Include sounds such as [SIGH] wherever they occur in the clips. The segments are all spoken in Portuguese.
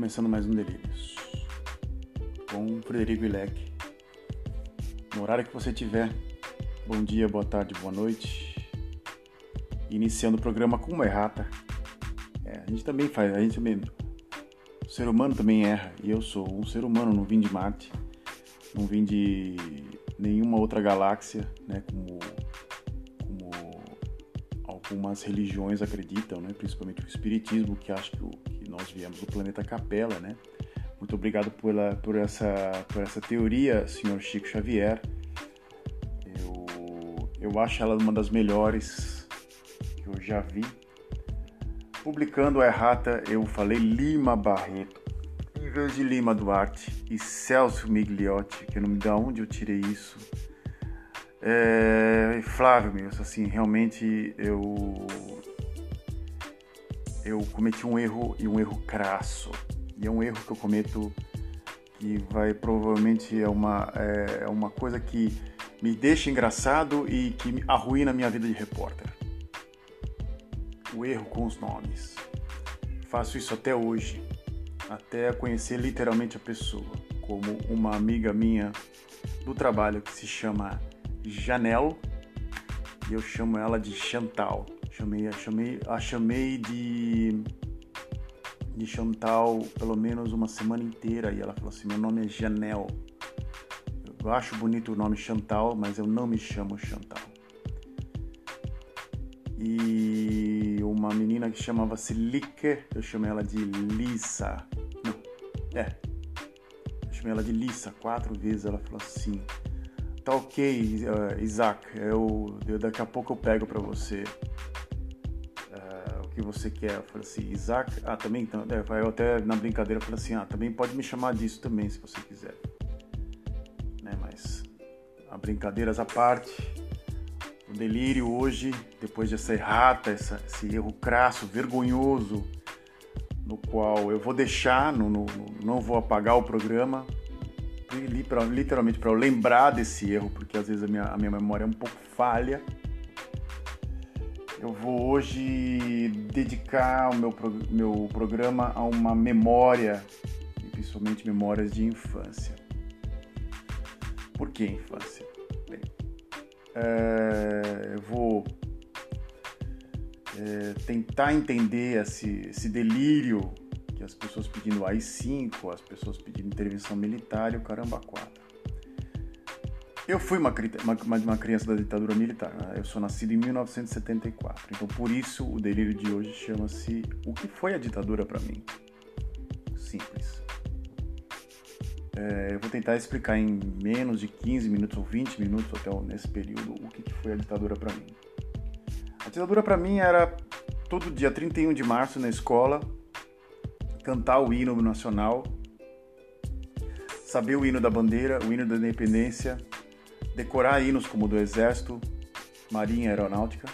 começando mais um Delírios com Frederico Ilec. No horário que você tiver, bom dia, boa tarde, boa noite. Iniciando o programa com uma errata. É, a gente também faz, a gente também. O ser humano também erra, e eu sou um ser humano, não vim de Marte, não vim de nenhuma outra galáxia, né? Como, como algumas religiões acreditam, né? Principalmente o Espiritismo, que acha que o nós viemos do planeta Capela, né? Muito obrigado pela, por, essa, por essa teoria, senhor Chico Xavier. Eu, eu acho ela uma das melhores que eu já vi. Publicando a errata, eu falei Lima Barreto, em vez de Lima Duarte e Celso Migliotti, que eu não me dá onde eu tirei isso. É, Flávio, meu, assim, realmente eu eu cometi um erro e um erro crasso. E é um erro que eu cometo que vai provavelmente é uma, é, é uma coisa que me deixa engraçado e que arruína a minha vida de repórter. O erro com os nomes. Faço isso até hoje, até conhecer literalmente a pessoa, como uma amiga minha do trabalho que se chama Janel e eu chamo ela de Chantal. Chamei, a chamei, a chamei de, de Chantal pelo menos uma semana inteira e ela falou assim: Meu nome é Janel. Eu acho bonito o nome Chantal, mas eu não me chamo Chantal. E uma menina que chamava-se Lique, eu chamei ela de Lisa. Não, é. Eu chamei ela de Lisa quatro vezes. Ela falou assim: Tá ok, uh, Isaac, eu, eu, daqui a pouco eu pego para você que você quer. Eu falei assim, Isaac, ah, também, então, eu até na brincadeira falei assim, ah, também pode me chamar disso também, se você quiser. Né, mas, a brincadeiras à parte, o delírio hoje, depois dessa errata, essa, esse erro crasso, vergonhoso, no qual eu vou deixar, no, no, não vou apagar o programa, literalmente para eu lembrar desse erro, porque às vezes a minha, a minha memória é um pouco falha eu vou hoje dedicar o meu, meu programa a uma memória, e principalmente memórias de infância. Por que infância? Bem, é, eu vou é, tentar entender esse, esse delírio que as pessoas pedindo AI-5, as pessoas pedindo intervenção militar e o caramba 4. Eu fui uma, uma, uma, criança da ditadura militar. Né? Eu sou nascido em 1974. Então, por isso, o delírio de hoje chama-se O que foi a ditadura para mim? Simples. É, eu vou tentar explicar em menos de 15 minutos ou 20 minutos, até nesse período, o que, que foi a ditadura para mim. A ditadura para mim era todo dia 31 de março na escola, cantar o hino nacional, saber o hino da bandeira, o hino da independência, decorar hinos como do Exército, Marinha Aeronáutica,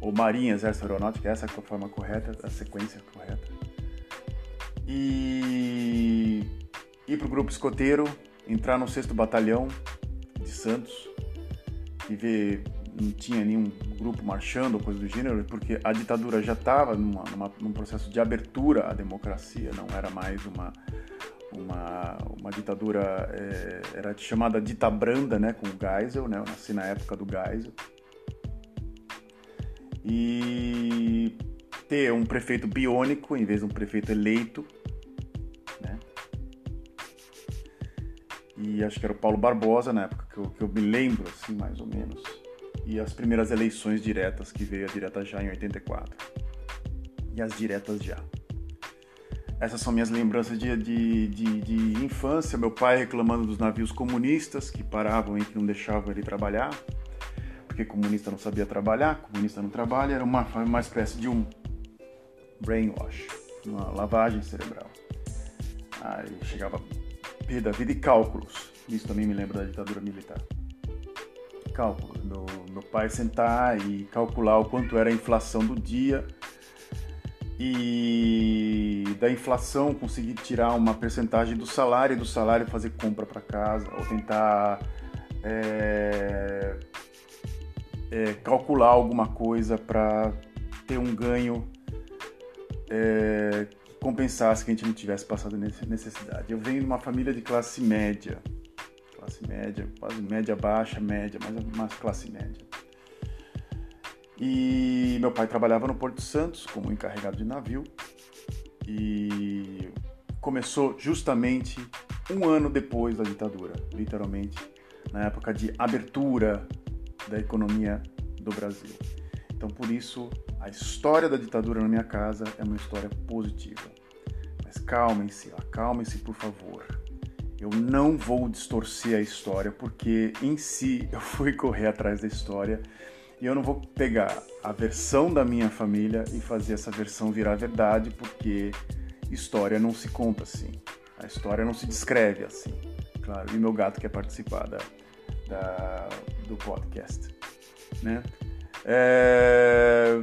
ou Marinha Exército Aeronáutica, essa é a forma correta, a sequência correta. E ir para o grupo escoteiro, entrar no 6 Batalhão de Santos e ver não tinha nenhum grupo marchando ou coisa do gênero, porque a ditadura já estava num processo de abertura à democracia, não era mais uma uma, uma ditadura, é, era chamada ditabranda, né, com o Geisel, né, eu nasci na época do Geisel. E ter um prefeito biônico em vez de um prefeito eleito, né? E acho que era o Paulo Barbosa na época que eu, que eu me lembro, assim, mais ou menos. E as primeiras eleições diretas, que veio a direta já em 84. E as diretas já. Essas são minhas lembranças de, de, de, de, infância. Meu pai reclamando dos navios comunistas que paravam e que não deixavam ele trabalhar, porque comunista não sabia trabalhar, comunista não trabalha. Era uma, uma espécie de um brainwash, uma lavagem cerebral. Aí chegava P da vida e cálculos. Isso também me lembra da ditadura militar. Cálculos. Meu, meu pai sentar e calcular o quanto era a inflação do dia e da inflação conseguir tirar uma percentagem do salário e do salário fazer compra para casa ou tentar é, é, calcular alguma coisa para ter um ganho é, compensasse que a gente não tivesse passado necessidade. Eu venho de uma família de classe média, classe média, quase média baixa, média, mas mais classe média. E meu pai trabalhava no Porto Santos como encarregado de navio e começou justamente um ano depois da ditadura, literalmente, na época de abertura da economia do Brasil. Então, por isso, a história da ditadura na minha casa é uma história positiva. Mas calmem-se, acalmem-se, por favor. Eu não vou distorcer a história, porque em si [LAUGHS] eu fui correr atrás da história e eu não vou pegar a versão da minha família e fazer essa versão virar verdade, porque história não se conta assim. A história não se descreve assim. Claro, e meu gato quer participar da, da do podcast, né? É,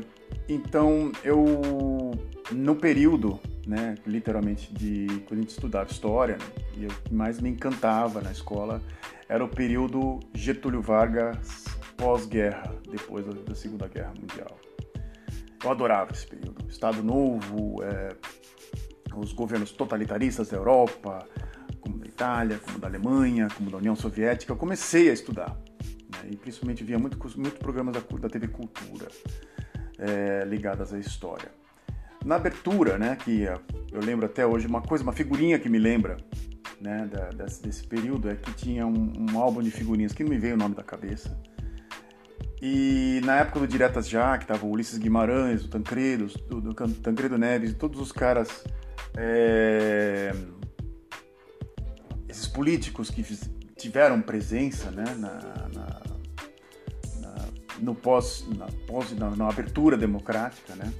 então, eu, no período, né, literalmente, de quando a gente estudava história, e o que mais me encantava na escola era o período Getúlio Vargas pós-guerra, depois da, Segunda Guerra Mundial. Eu adorava esse período. Estado Novo, é, os governos totalitaristas da Europa, como da Itália, como da Alemanha, como da União Soviética. Eu comecei a estudar. Né, e principalmente via muito, muito programas da, da TV Cultura é, à história. Na abertura, né, que eu lembro até hoje, uma coisa, uma figurinha que me lembra né, da, desse, desse, período é que tinha um, um álbum de figurinhas que não me veio o nome da cabeça, e na época do Diretas Já, que tava o Ulisses Guimarães, o Tancredo, do, do Tancredo Neves, todos os caras, é, esses políticos que tiveram presença né, na, na, na, no pós, na, pós na, na abertura democrática, né,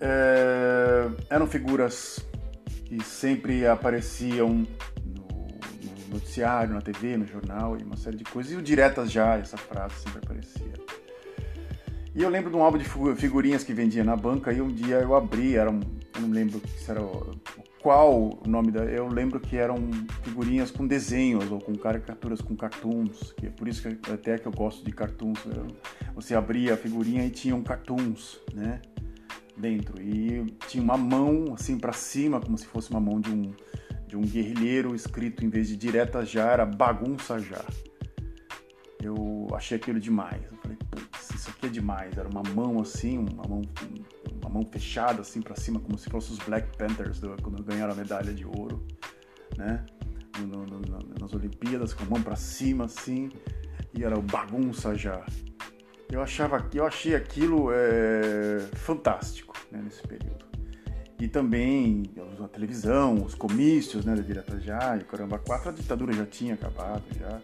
é, eram figuras que sempre apareciam noticiário, na TV, no jornal e uma série de coisas. E o Diretas Já, essa frase sempre aparecia. E eu lembro de um álbum de figurinhas que vendia na banca e um dia eu abri, era um, eu não lembro se era o, qual o nome da, eu lembro que eram figurinhas com desenhos ou com caricaturas com cartoons, que é por isso que até que eu gosto de cartoons. Você abria a figurinha e tinha um cartoons, né, dentro e tinha uma mão assim para cima como se fosse uma mão de um de um guerrilheiro escrito em vez de direta já era bagunça já. Eu achei aquilo demais. Eu falei, putz, isso aqui é demais. Era uma mão assim, uma mão, uma mão fechada assim para cima, como se fossem os Black Panthers do, quando ganharam a medalha de ouro, né? No, no, no, nas Olimpíadas, com a mão para cima assim, e era o bagunça já. Eu achava, eu achei aquilo é, fantástico né, nesse período e também a televisão, os comícios né, da Direta Já, e Caramba 4, a ditadura já tinha acabado já.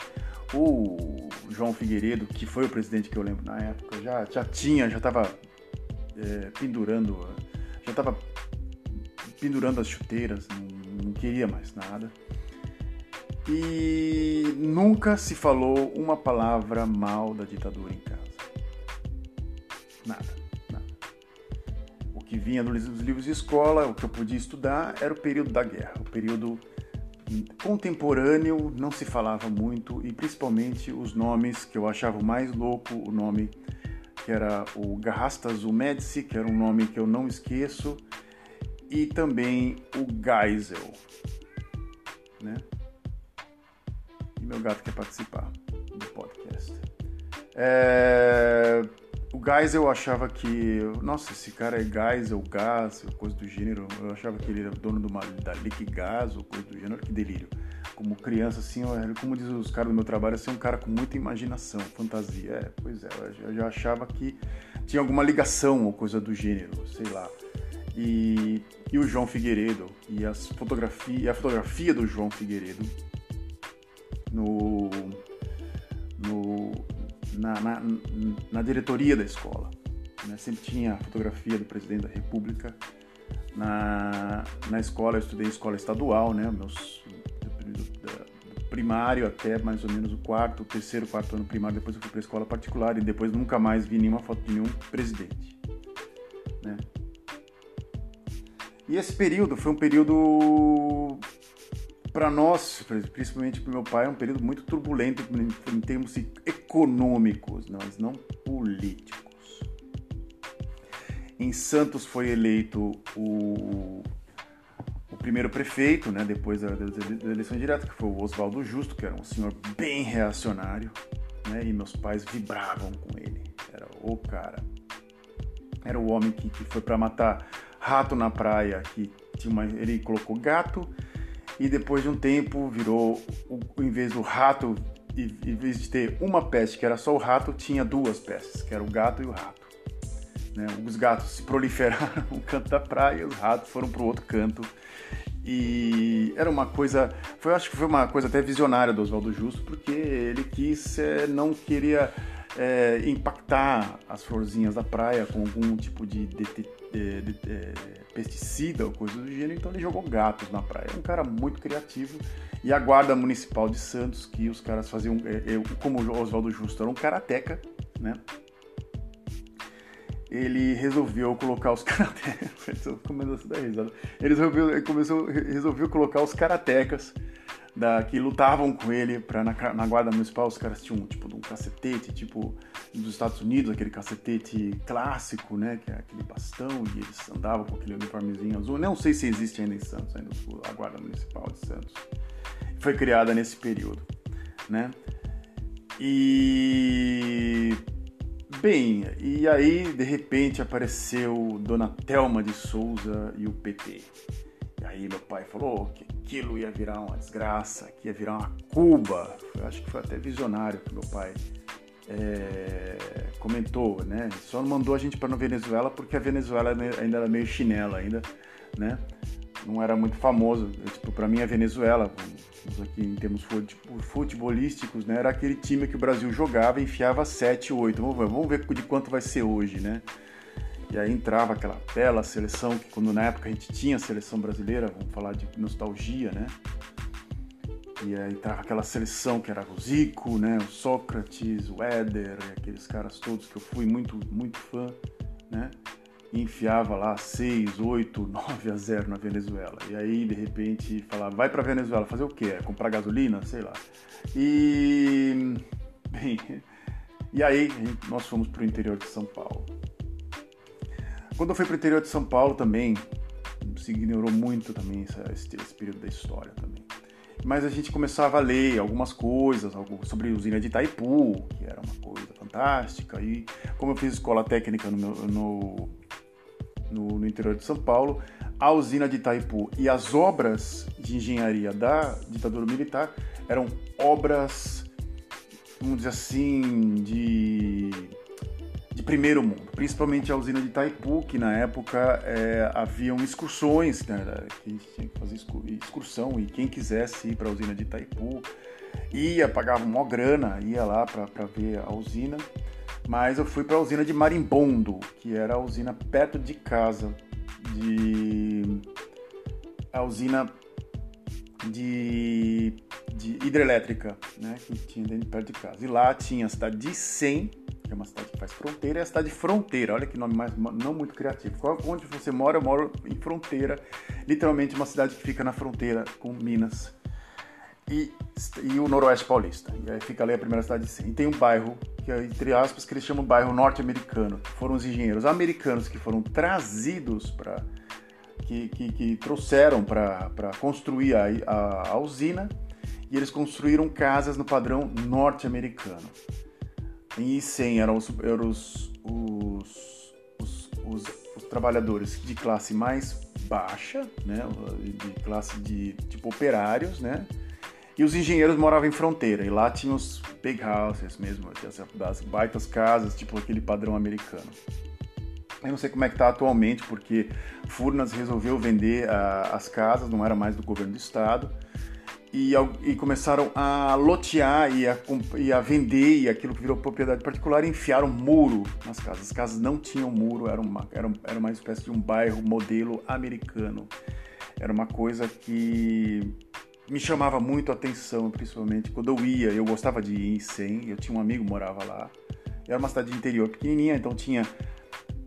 O João Figueiredo, que foi o presidente que eu lembro na época, já, já tinha, já estava é, pendurando, já estava pendurando as chuteiras, não, não queria mais nada. E nunca se falou uma palavra mal da ditadura em casa. Nada que vinha dos livros de escola, o que eu podia estudar, era o período da guerra, o período contemporâneo, não se falava muito, e principalmente os nomes que eu achava mais louco, o nome que era o Garrastas Médici, que era um nome que eu não esqueço, e também o Geisel, né? E meu gato quer participar do podcast. É... O Geisel eu achava que. Nossa, esse cara é Geisel, gás, coisa do gênero. Eu achava que ele era dono de uma, da Liquigás ou coisa do gênero. Que delírio. Como criança, assim, eu, como diz os caras do meu trabalho, assim, um cara com muita imaginação, fantasia. É, pois é, eu já achava que tinha alguma ligação ou coisa do gênero, sei lá. E, e o João Figueiredo e as fotografia, a fotografia do João Figueiredo no na, na, na diretoria da escola. Né? Sempre tinha a fotografia do presidente da República. Na, na escola, eu estudei escola estadual, né? Meus, primário até mais ou menos o quarto, o terceiro, quarto ano primário. Depois eu fui para escola particular e depois nunca mais vi nenhuma foto de nenhum presidente. Né? E esse período foi um período para nós, principalmente para meu pai, é um período muito turbulento em termos econômicos, mas não políticos. Em Santos foi eleito o, o primeiro prefeito, né, depois da, da, eleição direta, que foi o Oswaldo Justo, que era um senhor bem reacionário, né, e meus pais vibravam com ele. Era o cara. Era o homem que, que foi para matar rato na praia, que tinha uma, ele colocou gato e depois de um tempo virou, em vez do rato, em vez de ter uma peste que era só o rato, tinha duas pestes, que era o gato e o rato. Né? Os gatos se proliferaram no [LAUGHS] canto da praia, os ratos foram para o outro canto. E era uma coisa, foi, acho que foi uma coisa até visionária do Oswaldo Justo, porque ele quis, é, não queria é, impactar as florzinhas da praia com algum tipo de, de, de, de pesticida ou coisa do gênero, então ele jogou gatos na praia. É um cara muito criativo. E a Guarda Municipal de Santos, que os caras faziam, eu, como o Oswaldo Justo era um karateca, né? ele resolveu colocar os [LAUGHS] karatecas. Começou a risada. Ele resolveu, começou, resolveu colocar os karatecas da, que lutavam com ele pra, na, na, guarda municipal. Os caras tinham tipo um cacetete, tipo dos Estados Unidos, aquele cacetete clássico, né? Que é aquele bastão, e eles andavam com aquele uniformezinho azul. Não sei se existe ainda em Santos, ainda a guarda municipal de Santos. Foi criada nesse período, né? E Bem, e aí de repente apareceu Dona Telma de Souza e o PT. Aí meu pai falou que aquilo ia virar uma desgraça, que ia virar uma Cuba. Eu acho que foi até visionário que meu pai é, comentou, né? Só não mandou a gente para a Venezuela porque a Venezuela ainda era meio chinela ainda, né? Não era muito famoso. Tipo, para mim a Venezuela, aqui em termos futebolísticos, né, era aquele time que o Brasil jogava e enfiava 7, 8. Vamos ver, vamos ver de quanto vai ser hoje, né? E aí entrava aquela bela seleção, que quando na época a gente tinha a seleção brasileira, vamos falar de nostalgia, né? E aí entrava aquela seleção que era o Zico, né? O Sócrates, o Éder, aqueles caras todos que eu fui muito, muito fã, né? e enfiava lá 6, 8, 9 a 0 na Venezuela. E aí, de repente, falava, vai para Venezuela fazer o quê? Comprar gasolina? Sei lá. E. Bem. [LAUGHS] E aí, nós fomos para o interior de São Paulo. Quando eu fui para o interior de São Paulo também, se ignorou muito também esse, esse período da história também. Mas a gente começava a ler algumas coisas sobre a usina de Itaipu, que era uma coisa fantástica. E como eu fiz escola técnica no, no no, no interior de São Paulo, a usina de Itaipu e as obras de engenharia da ditadura militar eram obras, vamos dizer assim, de primeiro mundo. Principalmente a usina de Itaipu, que na época é, haviam excursões, né, a gente tinha que fazer excursão e quem quisesse ir para a usina de Itaipu ia, pagava uma grana, ia lá para ver a usina mas eu fui para a usina de Marimbondo, que era a usina perto de casa, de a usina de, de hidrelétrica, né, que tinha dentro perto de casa. E lá tinha a cidade de Sem, que é uma cidade que faz fronteira, e a cidade de Fronteira. Olha que nome mais não muito criativo. Onde você mora? Eu moro em Fronteira, literalmente uma cidade que fica na fronteira com Minas e, e o Noroeste Paulista. E aí fica ali a primeira cidade. E tem um bairro que é, entre aspas, que eles chamam de bairro norte-americano. Foram os engenheiros americanos que foram trazidos para. Que, que, que, trouxeram para construir a, a, a, usina e eles construíram casas no padrão norte-americano. E sim, eram, os, eram os, os, os, os, os trabalhadores de classe mais baixa, né, de classe de tipo operários, né, e os engenheiros moravam em fronteira, e lá tinha os big houses mesmo, das baitas casas, tipo aquele padrão americano. Eu não sei como é que tá atualmente, porque Furnas resolveu vender uh, as casas, não era mais do governo do estado, e, e começaram a lotear e a, e a, vender, e aquilo que virou propriedade particular, e enfiaram muro nas casas. As casas não tinham muro, era uma, era, era uma espécie de um bairro modelo americano. Era uma coisa que me chamava muito a atenção, principalmente quando eu ia. Eu gostava de ir em 100, eu tinha um amigo que morava lá. Era uma cidade de interior pequenininha, então tinha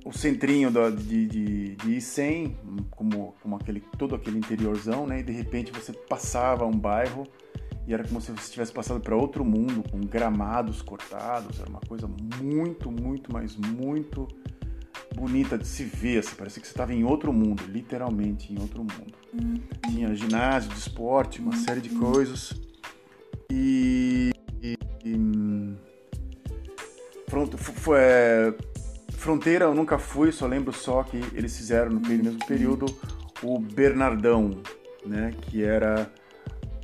o centrinho da, de, de, de Icem, como, como aquele, todo aquele interiorzão, né? E de repente você passava um bairro e era como se você tivesse passado para outro mundo, com gramados cortados, era uma coisa muito, muito, mas muito bonita de se ver, assim, parecia que você estava em outro mundo, literalmente em outro mundo. Tinha ginásio de esporte, uma série de coisas. E. e, e front, foi, é, fronteira eu nunca fui, só lembro só que eles fizeram no mesmo período o Bernardão, né, que era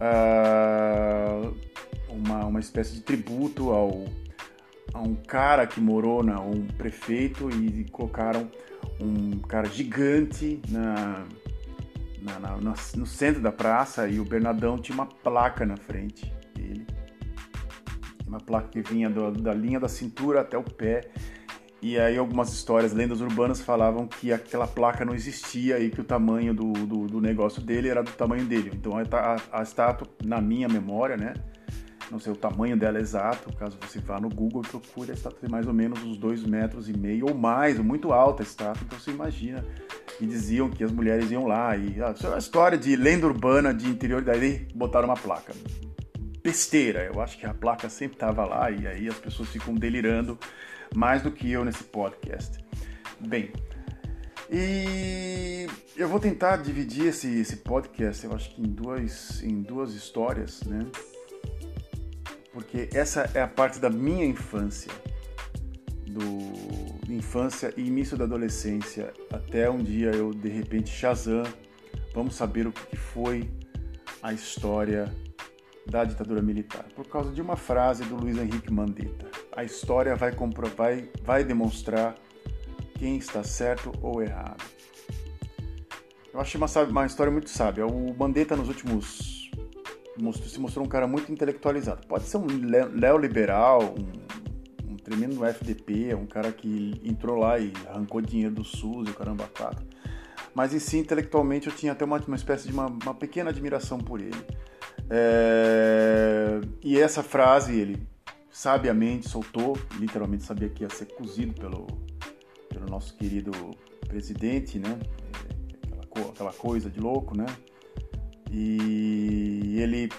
uh, uma, uma espécie de tributo ao a um cara que morou na um prefeito e colocaram um cara gigante na, na, na, no centro da praça e o Bernardão tinha uma placa na frente dele uma placa que vinha do, da linha da cintura até o pé e aí algumas histórias, lendas urbanas falavam que aquela placa não existia e que o tamanho do, do, do negócio dele era do tamanho dele. Então a, a, a estátua, na minha memória, né, não sei o tamanho dela exato, caso você vá no Google e procure, a estátua tem mais ou menos uns dois metros e meio ou mais, muito alta a estátua, então você imagina. E diziam que as mulheres iam lá, e ah, isso é uma história de lenda urbana de interior, daí botaram uma placa. Besteira, eu acho que a placa sempre estava lá e aí as pessoas ficam delirando mais do que eu nesse podcast. Bem, e eu vou tentar dividir esse, esse podcast, eu acho que em duas, em duas histórias, né? porque essa é a parte da minha infância, do infância e início da adolescência, até um dia eu de repente Shazam, vamos saber o que foi a história da ditadura militar, por causa de uma frase do Luiz Henrique Mandetta. A história vai comprovar, vai demonstrar quem está certo ou errado. Eu achei uma, uma história muito sábia. O Mandetta nos últimos mostrou, se mostrou um cara muito intelectualizado. Pode ser um Léo liberal, um, um, tremendo FDP, um cara que entrou lá e arrancou dinheiro do SUS e o caramba quatro. Mas em si, intelectualmente, eu tinha até uma, uma espécie de uma, uma pequena admiração por ele. É... E essa frase ele sabiamente soltou, literalmente sabia que ia ser cozido pelo, pelo nosso querido presidente, né? Aquela, aquela coisa de louco, né? E ele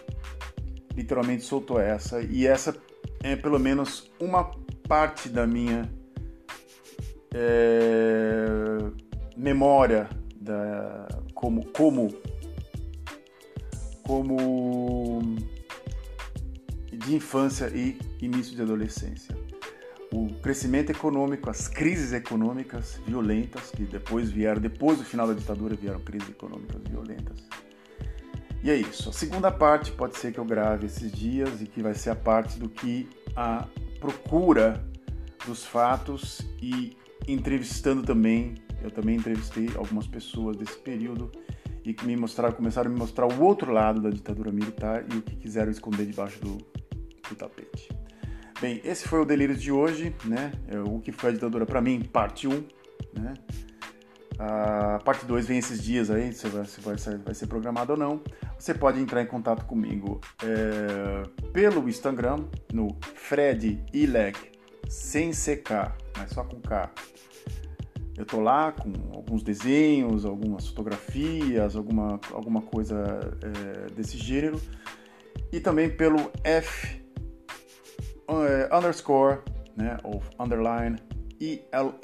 literalmente soltou essa, e essa é pelo menos uma parte da minha é, memória da, como, como, como de infância e início de adolescência. O crescimento econômico, as crises econômicas violentas que depois vieram, depois do final da ditadura vieram crises econômicas violentas e é isso. A segunda parte pode ser que eu grave esses dias e que vai ser a parte do que a procura dos fatos e entrevistando também. Eu também entrevistei algumas pessoas desse período e que me mostraram, começaram a me mostrar o outro lado da ditadura militar e o que quiseram esconder debaixo do, do tapete. Bem, esse foi o delírio de hoje, né? É o que foi a ditadura para mim, parte 1, né? A parte 2 vem esses dias aí, se vai, se vai, vai ser programado ou não. Você pode entrar em contato comigo é, pelo Instagram, no Fred Ileg, sem CK, mas só com K. Eu tô lá com alguns desenhos, algumas fotografias, alguma, alguma coisa é, desse gênero. E também pelo F é, underscore, né, ou underline I-L-E-C-K-I-L-E-C-K,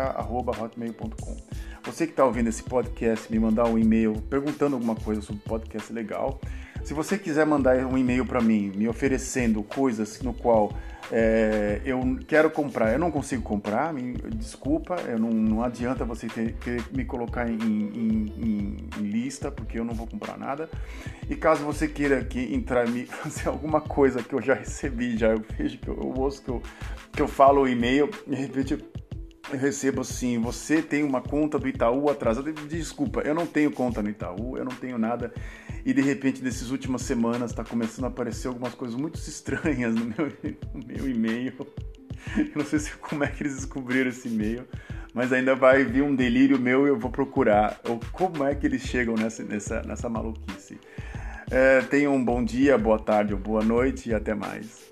arroba hotmail.com. Você que está ouvindo esse podcast, me mandar um e-mail perguntando alguma coisa sobre o podcast legal. Se você quiser mandar um e-mail para mim, me oferecendo coisas no qual é, eu quero comprar, eu não consigo comprar, me, desculpa, não, não adianta você ter, ter me colocar em, em, em, em, lista, porque eu não vou comprar nada. E caso você queira aqui entrar me [LAUGHS] fazer alguma coisa que eu já recebi, já eu vejo que eu, eu ouço que eu, que eu falo o e-mail, de repente eu recebo assim, você tem uma conta do Itaú atrasada. Desculpa, eu não tenho conta no Itaú, eu não tenho nada. E de repente, nessas últimas semanas, está começando a aparecer algumas coisas muito [LAUGHS] estranhas no meu, no meu e-mail. Eu não sei se, como é que eles descobriram esse e-mail, mas ainda vai vir um delírio meu e eu vou procurar ou como é que eles chegam nessa, nessa, nessa maluquice. É, tenham um bom dia, boa tarde ou boa noite e até mais.